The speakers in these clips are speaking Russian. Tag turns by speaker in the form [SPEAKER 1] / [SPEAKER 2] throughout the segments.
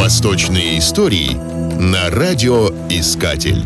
[SPEAKER 1] Восточные истории на радиоискатель.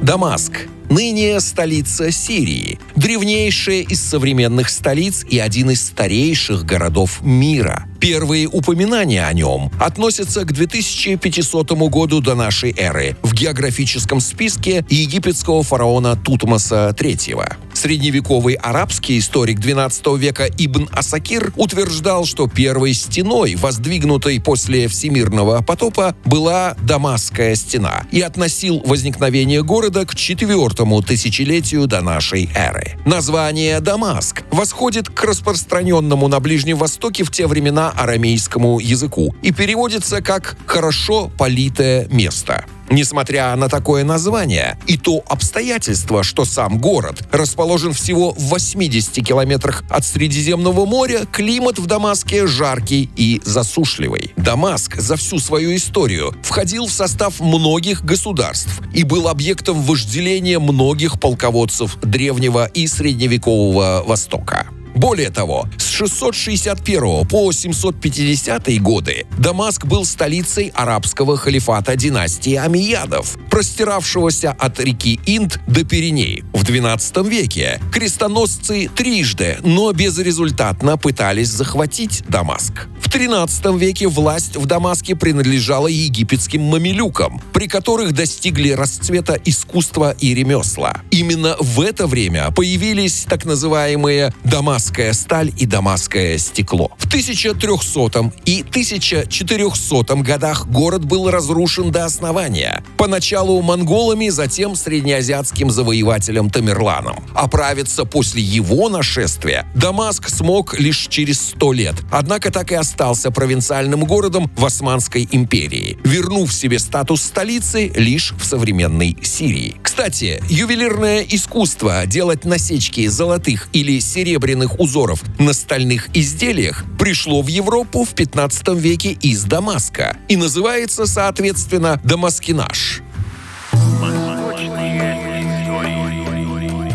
[SPEAKER 2] Дамаск. Ныне столица Сирии, древнейшая из современных столиц и один из старейших городов мира. Первые упоминания о нем относятся к 2500 году до нашей эры в географическом списке египетского фараона Тутмоса III. Средневековый арабский историк XII века Ибн Асакир утверждал, что первой стеной, воздвигнутой после всемирного потопа, была Дамасская стена и относил возникновение города к четвертому тысячелетию до нашей эры. Название «Дамаск» восходит к распространенному на Ближнем Востоке в те времена арамейскому языку и переводится как «хорошо политое место». Несмотря на такое название и то обстоятельство, что сам город расположен всего в 80 километрах от Средиземного моря, климат в Дамаске жаркий и засушливый. Дамаск за всю свою историю входил в состав многих государств и был объектом вожделения многих полководцев древнего и средневекового Востока. Более того, 661 по 750 годы Дамаск был столицей арабского халифата династии Амиядов, простиравшегося от реки Инд до Пиреней. В XII веке крестоносцы трижды, но безрезультатно пытались захватить Дамаск. XIII веке власть в Дамаске принадлежала египетским мамилюкам, при которых достигли расцвета искусства и ремесла. Именно в это время появились так называемые дамасская сталь и дамасское стекло. В 1300 и 1400 годах город был разрушен до основания. Поначалу монголами, затем среднеазиатским завоевателем Тамерланом. Оправиться после его нашествия Дамаск смог лишь через сто лет, однако так и остался провинциальным городом в Османской империи, вернув себе статус столицы лишь в современной Сирии. Кстати, ювелирное искусство делать насечки золотых или серебряных узоров на стальных изделиях пришло в Европу в 15 веке из Дамаска и называется, соответственно, дамаскинаж.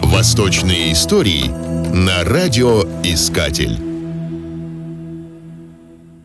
[SPEAKER 1] Восточные истории на радиоискатель.